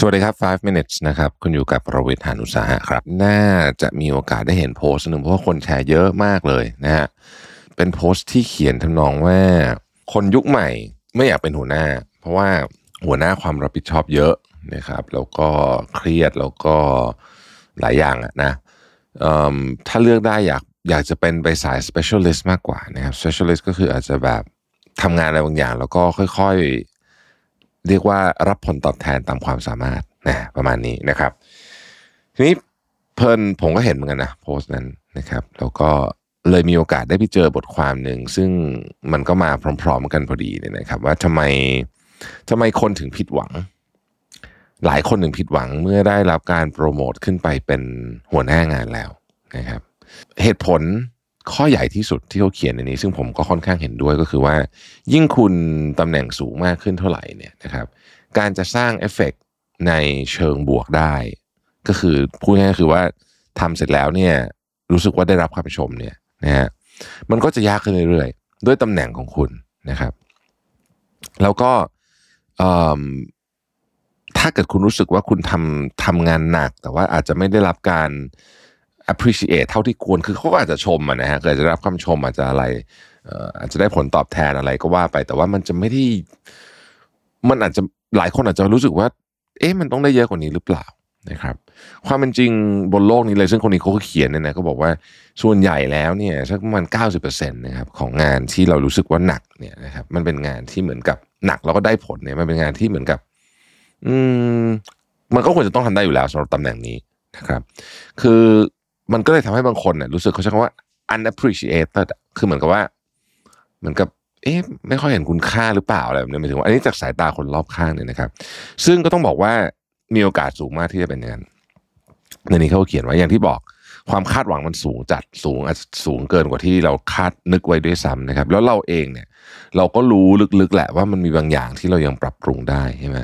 สวัสดีครับ 5 minutes นะครับ คุณอยู่กับประวิทยานุสาหะครับ น่าจะมีโอกาสได้เห็นโพสต์หนึ่งเพราะว่าคนแชร์เยอะมากเลยนะฮะ เป็นโพสต์ที่เขียนทำนองว่า คนยุคใหม่ไม่อยากเป็นหัวหน้า เพราะว่าหัวหน้าความรับผิดชอบเยอะนะครับ แล้วก็เครียดแล้วก็หลายอย่างอะนะถ้าเลือกได้อยากอยากจะเป็นไปสาย specialist มากกว่านะครับ specialist ก็คืออาจจะแบบทำงานอะไรบางอย่าง แล้วก็ค่อยๆ เรียกว่ารับผลตอบแทนตามความสามารถนะประมาณนี้นะครับ ทีนี้เพลินผมก็เห็นเหมือนกันนะโพสต์นั้นนะครับ แล้วก็เลยมีโอกาสได้ไปเจอบทความหนึ่ง ซึ่งมันก็มาพร้อม ๆ กันพอดีเนี่ยนะครับ ว่าทำไมทำไมคนถึงผิดหวัง หลายคนถึงผิดหวังเมื่อได้รับการโปรโมทขึ้นไปเป็นหัวหน้างานแล้วนะครับ เหตุผล ข้อใหญ่ที่สุดที่เขาเขียนในนี้ ซึ่งผมก็ค่อนข้างเห็นด้วยก็คือว่า ยิ่งคุณตำแหน่งสูงมากขึ้นเท่าไหร่เนี่ยนะครับ การจะสร้างเอฟเฟกต์ในเชิงบวกได้ ก็คือพูดง่ายๆคือว่าทำเสร็จแล้วเนี่ยรู้สึกว่าได้รับคำชมเนี่ยนะฮะมันก็จะยากขึ้นเรื่อยๆ ด้วยตำแหน่งของคุณนะครับ แล้วก็ถ้าเกิดคุณรู้สึกว่าคุณทำทำงานหนัก แต่ว่าอาจจะไม่ได้รับการ appreciate เท่าที่ควร คือเขาก็อาจจะชมะนะฮะเกิดจะรับคำชมอาจจะอะไรอาจจะได้ผลตอบแทนอะไรก็ว่าไป แต่ว่ามันจะไม่ได้ มันอาจจะหลายคนอาจจะรู้สึกว่า เอ๊ะมันต้องได้เยอะกว่านี้หรือเปล่านะครับ ความเป็นจริงบนโลกนี้เลย ซึ่งคนนี้เขาก็เขียนเนี่ยนะก็บอกว่าส่วนใหญ่แล้วเนี่ยสักประมาณ90%นะครับของงานที่เรารู้สึกว่าหนักเนี่ยนะครับ มันเป็นงานที่เหมือนกับหนักแล้วก็ได้ผลเนี่ย มันเป็นงานที่เหมือนกับ อืม มันก็ควรจะต้องทำได้อยู่แล้วสำหรับตำแหน่งนี้นะครับ คือ มันก็เลยทำให้บางคนเนี่ยรู้สึกเขาใช้คำว่า unappreciated คือเหมือนกับว่า เหมือนกับเอ๊ะไม่ค่อยเห็นคุณค่าหรือเปล่าอะไรแบบนี้หมายถึงว่าอันนี้จากสายตาคนรอบข้างเนี่ยนะครับ ซึ่งก็ต้องบอกว่ามีโอกาสสูงมากที่จะเป็นอย่างนั้นในนี้เขาเขียนไว้อย่างที่บอกความคาดหวังมันสูงจัดสูงอาจจะสูงเกินกว่าที่เราคาดนึกไว้ด้วยซ้ำนะครับ แล้วเราเองเนี่ย เราก็รู้ลึกๆแหละว่ามันมีบางอย่างที่เรายังปรับปรุงได้ใช่ไหม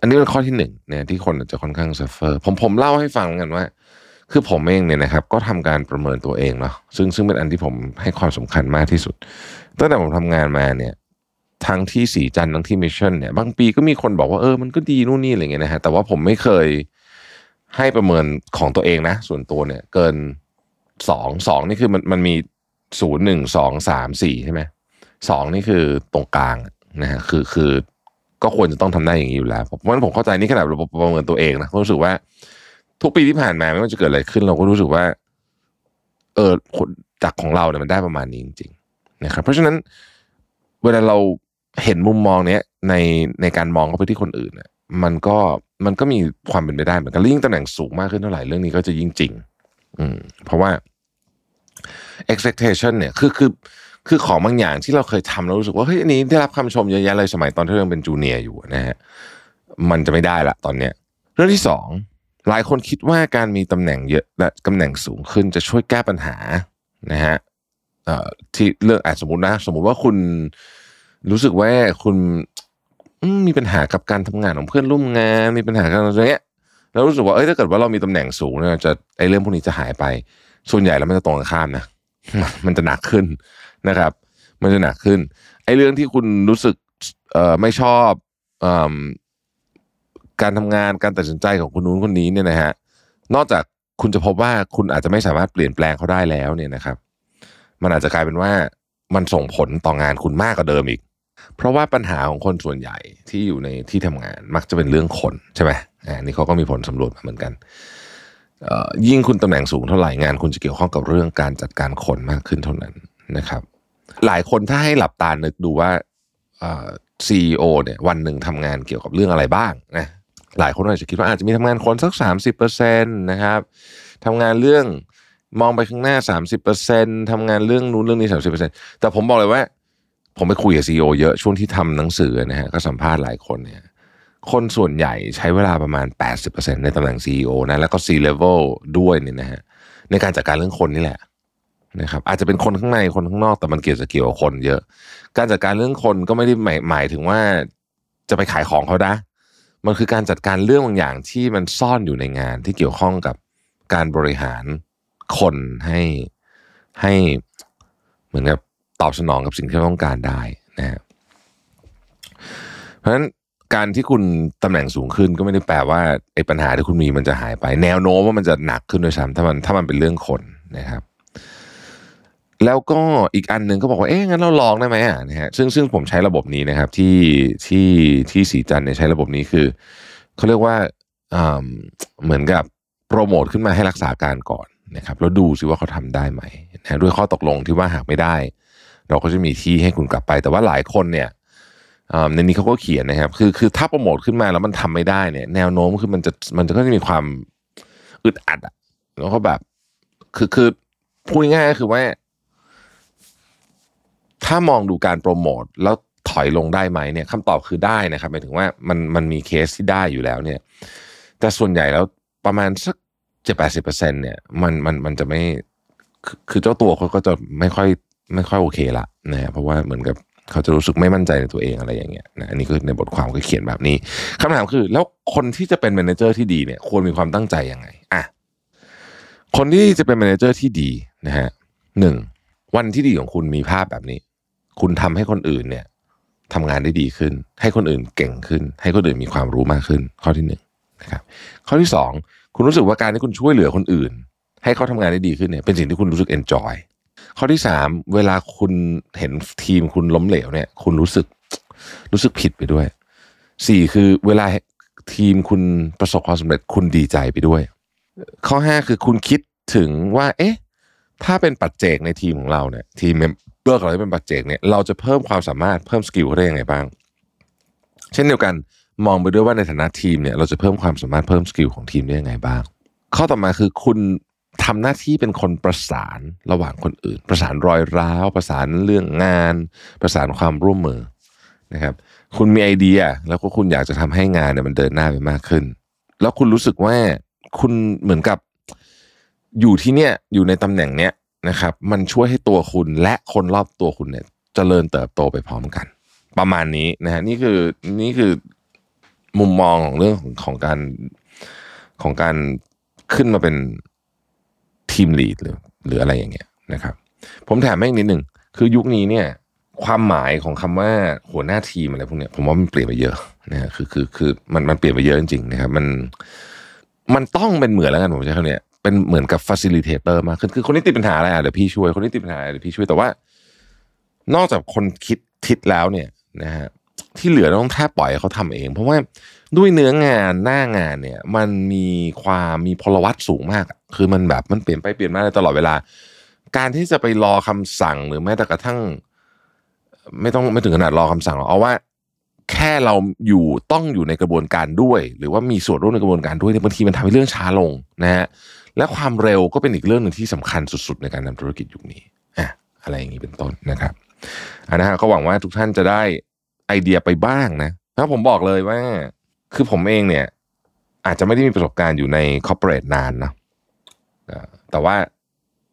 อันนี้เป็นข้อที่หนึ่งเนี่ยที่คนอาจจะค่อนข้าง suffer ผมผมเล่าให้ฟังกันว่า คือผมเองเนี่ยนะครับ ก็ทำการประเมินตัวเองเนาะซึ่งซึ่งเป็นอันที่ผมให้ความสำคัญมากที่สุด ตั้งแต่ผมทำงานมาเนี่ยทั้งที่สีจันท์ทั้งที่มิชชั่นเนี่ยบางปีก็มีคนบอกว่าเออมันก็ดีนู่นนี่อะไรเงี้ยนะฮะแต่ว่าผมไม่เคยให้ประเมินของตัวเองนะ ส่วนตัวเนี่ย เกินสองสองนี่คือมันมันมีศูนย์หนึ่งสองสามสี่ใช่ไหมสองนี่คือตรงกลางนะฮะคือคือ ก็ควรจะต้องทำได้อย่างนี้อยู่แล้วเพราะฉะนั้นผมเข้าใจนี่ขนาดเราประเมินตัวเองนะรู้สึกว่า ทุกปีที่ผ่านมาไม่ว่าจะเกิดอะไรขึ้น เราก็รู้สึกว่า เออจากของเราเนี่ยมันได้ประมาณนี้จริง ๆ นะครับ เพราะฉะนั้นเวลาเราเห็นมุมมองเนี้ยในในการมองเข้าไปที่คนอื่นเนี่ยมันก็มันก็มีความเป็นไปได้เหมือนกันยิ่งตำแหน่งสูงมากขึ้นเท่าไหร่เรื่องนี้ก็จะยิ่งจริง อืม เพราะว่า expectation เนี่ยคือคือคือ คือของบางอย่างที่เราเคยทำแล้วรู้สึกว่าเฮ้ยอันนี้ได้รับคำชมเยอะแยะเลยสมัยตอนที่เรายังเป็นจูเนียร์อยู่นะฮะมันจะไม่ได้ละตอนเนี้ย เรื่องที่สองหลายคนคิดว่าการมีตำแหน่งเยอะและตำแหน่งสูงขึ้นจะช่วยแก้ปัญหานะฮะที่เรื่องอาจสมมตินะ สมมุติว่าคุณรู้สึกว่าคุณมีปัญหากับการทำงานของเพื่อนร่วมงานมีปัญหากันอะไรเงี้ยแล้วรู้สึกว่าเอ้ยถ้าเกิดว่าเรามีตำแหน่งสูงเนี่ยจะไอ้เรื่องพวกนี้จะหายไป ส่วนใหญ่แล้วมันจะตรงกันข้ามนะ มันจะหนักขึ้นนะครับ มันจะหนักขึ้นไอ้เรื่องที่คุณรู้สึกเอ่อไม่ชอบเอ่อการทำงานการตัดสินใจของคนนู้นคนนี้เนี่ยนะฮะนอกจากคุณจะพบว่าคุณอาจจะไม่สามารถเปลี่ยนแปลงเขาได้แล้วเนี่ยนะครับ มันอาจจะกลายเป็นว่ามันส่งผลต่องานคุณมากกว่าเดิมอีก เพราะว่าปัญหาของคนส่วนใหญ่ที่อยู่ในที่ทำงานมักจะเป็นเรื่องคนใช่ไหมอ่านี่เขาก็มีผลสำรวจมาเหมือนกัน ยิ่งคุณตำแหน่งสูงเท่าไหร่งาน คุณจะเกี่ยวข้องกับเรื่องการจัดการคนมากขึ้นเท่านั้นนะครับ หลายคนถ้าให้หลับตานึกดูว่าเอ่อซีอเนี่ยวันหนึ่งทำงานเกี่ยวกับเรื่องอะไรบ้างนะหลายคนอาจจะคิดว่าอาจจะมีทำงานคนสักสามสิบเปอร์เซ็นต์นะครับทำงานเรื่องมองไปข้างหน้า 30%ทำงานเรื่องนู้นเรื่องนี้ 30%แต่ผมบอกเลยว่า ผมไปคุยกับซีอเยอะช่วงที่ทำหนังสือนะฮะก็สัมภาษณ์หลายคนเนี่ย คนส่วนใหญ่ใช้เวลาประมาณ 80%ในตำแหน่ง CEO นะแล้วก็ C level ด้วยเนี่ยนะฮะในการจัดการเรื่องคนนี่แหละนะครับอาจจะเป็นคนข้างในคนข้างนอกแต่มันเกี่ยวจะเกี่ยวกับคนเยอะ การจัดการเรื่องคนก็ไม่ได้หมายหมายถึงว่าจะไปขายของเขานะมันคือการจัดการเรื่องบางอย่างที่มันซ่อนอยู่ในงานที่เกี่ยวข้องกับการบริหารคนให้ให้เหมือนกับตอบสนองกับสิ่งที่เราต้องการได้นะฮะเพราะฉะนั้น การที่คุณตำแหน่งสูงขึ้นก็ไม่ได้แปลว่าไอ้ปัญหาที่คุณมีมันจะหายไป แนวโน้มว่ามันจะหนักขึ้นด้วยซ้ำถ้ามันถ้ามันเป็นเรื่องคนนะครับ แล้วก็อีกอันหนึ่งก็บอกว่าเอ๊ะงั้นเราลองได้ไหมอะนะฮะซึ่งซึ่งผมใช้ระบบนี้นะครับ ที่ที่ที่สีจันเนี่ยใช้ระบบนี้คือเขาเรียกว่าอ่าเหมือนกับโปรโมทขึ้นมาให้รักษาการก่อนนะครับแล้วดูซิว่าเขาทำได้ไหมนะด้วยข้อตกลงที่ว่าหากไม่ได้ เราก็จะมีที่ให้คุณกลับไป แต่ว่าหลายคนเนี่ย ในนี้เขาก็เขียนนะครับ คือคือถ้าโปรโมทขึ้นมาแล้วมันทำไม่ได้เนี่ย แนวโน้มคือมันจะมันจะก็จะมีความอึดอัดอะแล้วก็แบบ คือคือพูดง่ายก็คือว่า ถ้ามองดูการโปรโมทแล้วถอยลงได้ไหมเนี่ยคำตอบคือได้นะครับหมายถึงว่ามันมันมีเคสที่ได้อยู่แล้ว เนี่ย แต่ส่วนใหญ่แล้วประมาณสักเจ็ดแปดสิบเปอร์เซ็นเนี่ย มันมันมันจะไม่ คือคือเจ้าตัวเขาก็จะไม่ค่อย ไม่ค่อยโอเคละนะฮะเพราะว่าเหมือนกับ เขาจะรู้สึกไม่มั่นใจในตัวเองอะไรอย่างเงี้ยนะอันนี้คือในบทความก็เขียนแบบนี้คำถามคือ แล้วคนที่จะเป็น manager ที่ดีเนี่ย ควรมีความตั้งใจยังไงอะคนที่จะเป็น manager ที่ดีนะฮะหนึ่งวันที่ดีของคุณมีภาพแบบนี้ คุณทำให้คนอื่นเนี่ยทำงานได้ดีขึ้น ให้คนอื่นเก่งขึ้น ให้คนอื่นมีความรู้มากขึ้น ข้อที่หนึ่งนะครับ ข้อที่สองคุณรู้สึกว่าการที่คุณช่วยเหลือคนอื่น ให้เขาทำงานได้ดีขึ้นเนี่ยเป็นสิ่งที่คุณรู้สึก enjoy ข้อที่สามเวลาคุณเห็นทีมคุณล้มเหลวเนี่ย คุณรู้สึกรู้สึกผิดไปด้วยสี่คือเวลาทีมคุณประสบความสำเร็จคุณดีใจไปด้วย ข้อห้าคือคุณคิดถึงว่า เอ๊ะ ถ้าเป็นปัจเจกในทีมของเราเนี่ย team member ของเราที่เป็นปัจเจกเนี่ยเราจะเพิ่มความสามารถเพิ่ม skill เขาได้ยังไงบ้าง เช่นเดียวกันมองไปด้วยว่าในฐานะทีมเนี่ย เราจะเพิ่มความสามารถเพิ่ม skill ของทีมได้ยังไงบ้าง ข้อต่อมาคือคุณ ทำหน้าที่เป็นคนประสานระหว่างคนอื่น ประสานรอยร้าว ประสานเรื่องงาน ประสานความร่วมมือนะครับ คุณมีไอเดีย แล้วก็คุณอยากจะทำให้งานเนี่ยมันเดินหน้าไปมากขึ้น แล้วคุณรู้สึกว่าคุณเหมือนกับอยู่ที่เนี่ยอยู่ในตำแหน่งเนี้ยนะครับ มันช่วยให้ตัวคุณและคนรอบตัวคุณเนี่ยจเจริญเติบโตไปพร้อมกัน ประมาณนี้นะฮะนี่คือนี่คือมุมมองของเรื่องของของการของการขึ้นมาเป็น ทีมลีดหรือหรืออะไรอย่างเงี้ยนะครับ ผมถามแม่งนิดหนึ่งคือยุคนี้เนี่ย ความหมายของคำว่าหัวหน้าทีมอะไรพวกเนี้ยผมว่ามันเปลี่ยนไปเยอะนะฮะคือคือคือมันมันเปลี่ยนไปเยอะจริงๆนะครับ มันมันต้องเป็นเหมือนแล้วกันผมใช้คำเนี้ยเป็นเหมือนกับ facilitator มากขึ้นคือคนนี้ติดปัญหาอะไรอะเดี๋ยวพี่ช่วยคนนี้ติดปัญหาอะไรเดี๋ยวพี่ช่วยแต่ว่า นอกจากคนคิดทิศแล้วเนี่ยนะฮะ ที่เหลือต้องแทบปล่อยเขาทำเอง เพราะว่าด้วยเนื้องานหน้างานเนี่ย มันมีความมีพลวัตสูงมาก คือมันแบบมันเปลี่ยนไปเปลี่ยนมาตลอดเวลา การที่จะไปรอคำสั่งหรือแม้แต่กระทั่ง ไม่ต้องไม่ถึงขนาดรอคำสั่งหรอกเอาว่า แค่เราอยู่ต้องอยู่ในกระบวนการด้วย หรือว่ามีส่วนร่วมในกระบวนการด้วยเนี่ยบางทีมันทำให้เรื่องช้าลงนะฮะและความเร็วก็เป็นอีกเรื่องหนึ่งที่สำคัญสุด ๆ ในการทำธุรกิจยุคนี้อะอะไรอย่างนี้เป็นต้นนะครับอันนะฮะก็หวังว่าทุกท่านจะได้ ไอเดียไปบ้างนะถ้าผมบอกเลยว่า คือผมเองเนี่ย อาจจะไม่ได้มีประสบการณ์อยู่ในคอร์เปอเรทนานนะแต่ว่า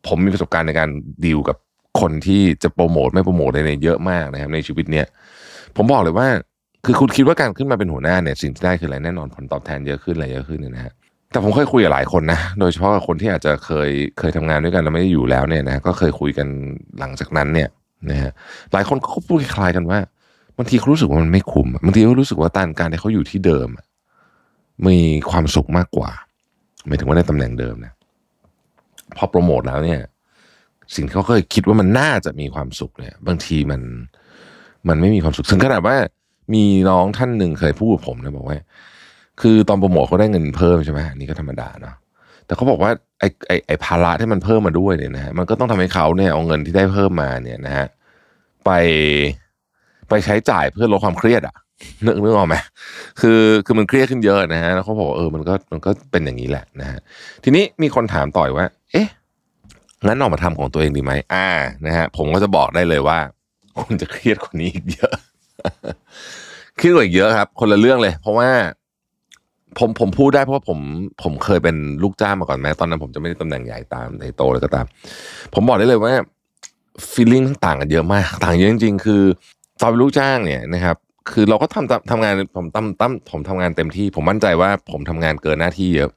ผมมีประสบการณ์ในการดีลกับคนที่จะโปรโมทไม่โปรโมทอะไรเนี่ยเยอะมากนะครับ ในชีวิตเนี่ย ผมบอกเลยว่า คือคุณคิดว่าการขึ้นมาเป็นหัวหน้าเนี่ย สิ่งที่ได้คืออะไรแน่นอนผลตอบแทนเยอะขึ้นอะไรเยอะขึ้นเนี่ยนะฮะแต่ผมเคยคุยกับหลายคนนะ โดยเฉพาะคนที่อาจจะเคยเคยทำงานด้วยกันแล้วไม่ได้อยู่แล้วเนี่ยนะก็เคยคุยกันหลังจากนั้นเนี่ยนะฮะหลายคนก็พูดคล้ายกันว่า บางทีเขารู้สึกว่ามันไม่คุ้มบางทีเขารู้สึกว่าตานการที่เขาอยู่ที่เดิมมีความสุขมากกว่าหมายถึงว่าในตำแหน่งเดิมนะพอโปรโมทแล้วเนี่ย สิ่งที่เขาเคยคิดว่ามันน่าจะมีความสุขเนี่ย บางทีมันมันไม่มีความสุขถึงขนาดว่า มีน้องท่านหนึ่งเคยพูดกับผมนะบอกว่า คือตอนโปรโมทเขาได้เงินเพิ่มใช่ไหมนนี้ก็ธรรมดาเนาะแต่เขาบอกว่าไอ้ไอ้ไอ้ภาระที่มันเพิ่มมาด้วยเนี่ยนะฮะมันก็ต้องทำให้เขาเนี่ยเอาเงินที่ได้เพิ่มมาเนี่ยนะฮะไป ไปใช้จ่ายเพื่อลดความเครียดอะนึกนึกออกไหมคือคือมันเครียดขึ้นเยอะนะฮะแล้วเขาบอกเออมันก็มันก็เป็นอย่างนี้แหละนะฮะทีนี้มีคนถามต่อยว่า เอ๊ะงั้นออกมาทำของตัวเองดีไหมอ่านะฮะผมก็จะบอกได้เลยว่าคุณจะเครียดกว่านี้อีกเยอะเครียดกว่าอีกเยอะครับ คนละเรื่องเลย เพราะว่า ผมผมพูดได้เพราะว่าผมผมเคยเป็นลูกจ้างมาก่อนแม้ตอนนั้นผมจะไม่ได้ตำแหน่งใหญ่ตามในโตเลยก็ตาม ผมบอกได้เลยว่าฟีลลิ่งต่างกันเยอะมาก ต่างเยอะจริงๆ คือ ตอนเป็นลูกจ้างเนี่ยนะครับคือเราก็ทำทำงานผมตั้มตั้มผมทำงานเต็มที่ ผมมั่นใจว่าผมทำงานเกินหน้าที่เยอะ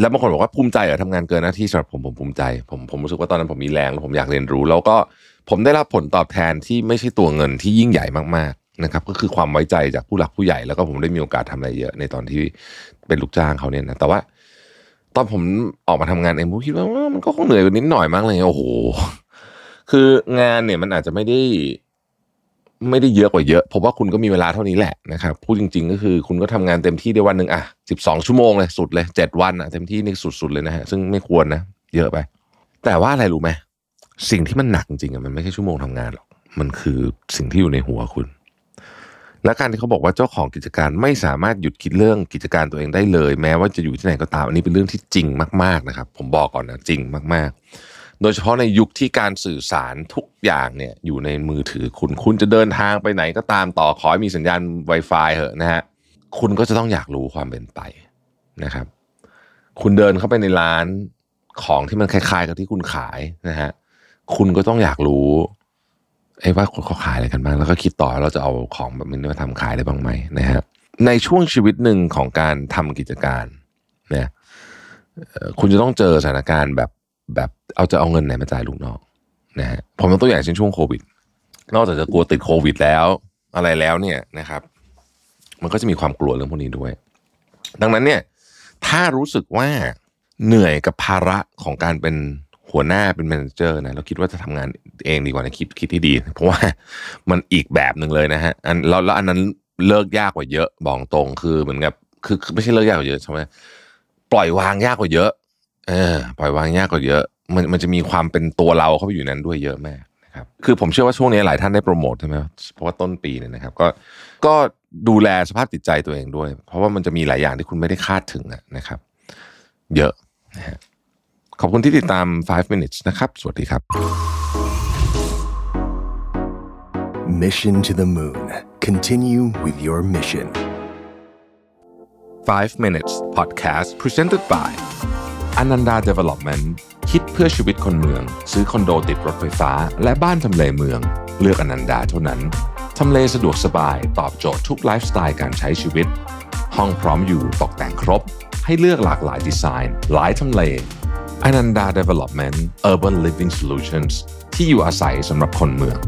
แล้วบางคนบอกว่าภูมิใจเหรอทำงานเกินหน้าที่สำหรับผมผมภูมิใจ ผมผมรู้สึกว่าตอนนั้นผมมีแรงแล้วผมอยากเรียนรู้ แล้วก็ผมได้รับผลตอบแทนที่ไม่ใช่ตัวเงินที่ยิ่งใหญ่มากๆนะครับ ก็คือความไว้ใจจากผู้หลักผู้ใหญ่แล้วก็ผมได้มีโอกาสทำอะไรเยอะ ในตอนที่เป็นลูกจ้างเขาเนี่ยนะแต่ว่า ตอนผมออกมาทำงานเองผมคิดว่ามันก็คงเหนื่อยนิดหน่อยมากเลยโอ้โหคืองานเนี่ยมันอาจจะไม่ได้ ไม่ได้เยอะกว่าเยอะผมว่าคุณก็มีเวลาเท่านี้แหละนะครับพูดจริง ๆ ก็คือคุณก็ทำงานเต็มที่ได้วันหนึ่งอะสิบสองชั่วโมงเลยสุดเลยเจ็ดวันอะเต็มที่นี่สุด ๆ เลยนะฮะซึ่งไม่ควรนะเยอะไป แต่ว่าอะไรรู้ไหมสิ่งที่มันหนักจริงๆอะมันไม่ใช่ชั่วโมงทำงานหรอกมันคือสิ่งที่อยู่ในหัวคุณ และการที่เขาบอกว่าเจ้าของกิจการไม่สามารถหยุดคิดเรื่องกิจการตัวเองได้เลย แม้ว่าจะอยู่ที่ไหนก็ตามอันนี้เป็นเรื่องที่จริงมาก ๆนะครับ ผมบอกก่อนนะจริงมาก ๆ โดยเฉพาะในยุคที่การสื่อสารทุกอย่างเนี่ยอยู่ในมือถือคุณ คุณจะเดินทางไปไหนก็ตามต่อขอให้มีสัญญาณ Wi-Fi เหอะนะฮะคุณก็จะต้องอยากรู้ความเป็นไปนะครับ คุณเดินเข้าไปในร้านของที่มันคล้าย ๆ กับที่คุณขายนะฮะคุณก็ต้องอยากรู้ไอ้ว่าเขาขายอะไรกันบ้างแล้วก็คิดต่อเราจะเอาของแบบนี้มาทำขายได้บ้างไหมนะฮะในช่วงชีวิตหนึ่งของการทำกิจการเนี่ยคุณจะต้องเจอสถานการณ์แบบ แบบเอาจะเอาเงินไหนมาจ่ายลูกน้องนะฮะผมยกตัวอย่างเช่นช่วงโควิด นอกจากจะกลัวติดโควิดแล้ว อะไรแล้วเนี่ยนะครับ มันก็จะมีความกลัวเรื่องพวกนี้ด้วย ดังนั้นเนี่ย ถ้ารู้สึกว่าเหนื่อยกับภาระของการเป็นหัวหน้าเป็นแมเนเจอร์นะเราคิดว่าจะทำงานเองดีกว่านะคิดคิดที่ดี เพราะว่ามันอีกแบบหนึ่งเลยนะฮะอันแล้วแล้วอันนั้นเลิกยากกว่าเยอะบอกตรงคือเหมือนกับคือคือไม่ใช่เลิกยากกว่าเยอะใช่ไหมปล่อยวางยากกว่าเยอะ เออปล่อยวางยากกว่าเยอะ มันมันจะมีความเป็นตัวเราเข้าไปอยู่นั้นด้วยเยอะมากนะครับคือผมเชื่อว่าช่วงนี้หลายท่านได้โปรโมทใช่ไหมเพราะว่าต้นปีเนี่ยนะครับ ก็ก็ดูแลสภาพจิตใจตัวเองด้วย เพราะว่ามันจะมีหลายอย่างที่คุณไม่ได้คาดถึงอะนะครับ เยอะนะฮะขอบคุณที่ติดตาม 5 minutes นะครับ สวัสดีครับ Mission to the Moon. Continue with your mission. 5 minutes podcast presented by Ananda Development คิดเพื่อชีวิตคนเมือง ซื้อคอนโดติดรถไฟฟ้า และบ้านทำเลเมือง เลือกอนันดาเท่านั้นทำเลสะดวกสบายตอบโจทย์ทุกไลฟ์สไตล์การใช้ชีวิต ห้องพร้อมอยู่ตกแต่งครบ ให้เลือกหลากหลายดีไซน์ หลายทำเล Ananda Development Urban Living Solutions ที่อยู่อาศัยสำหรับคนเมือง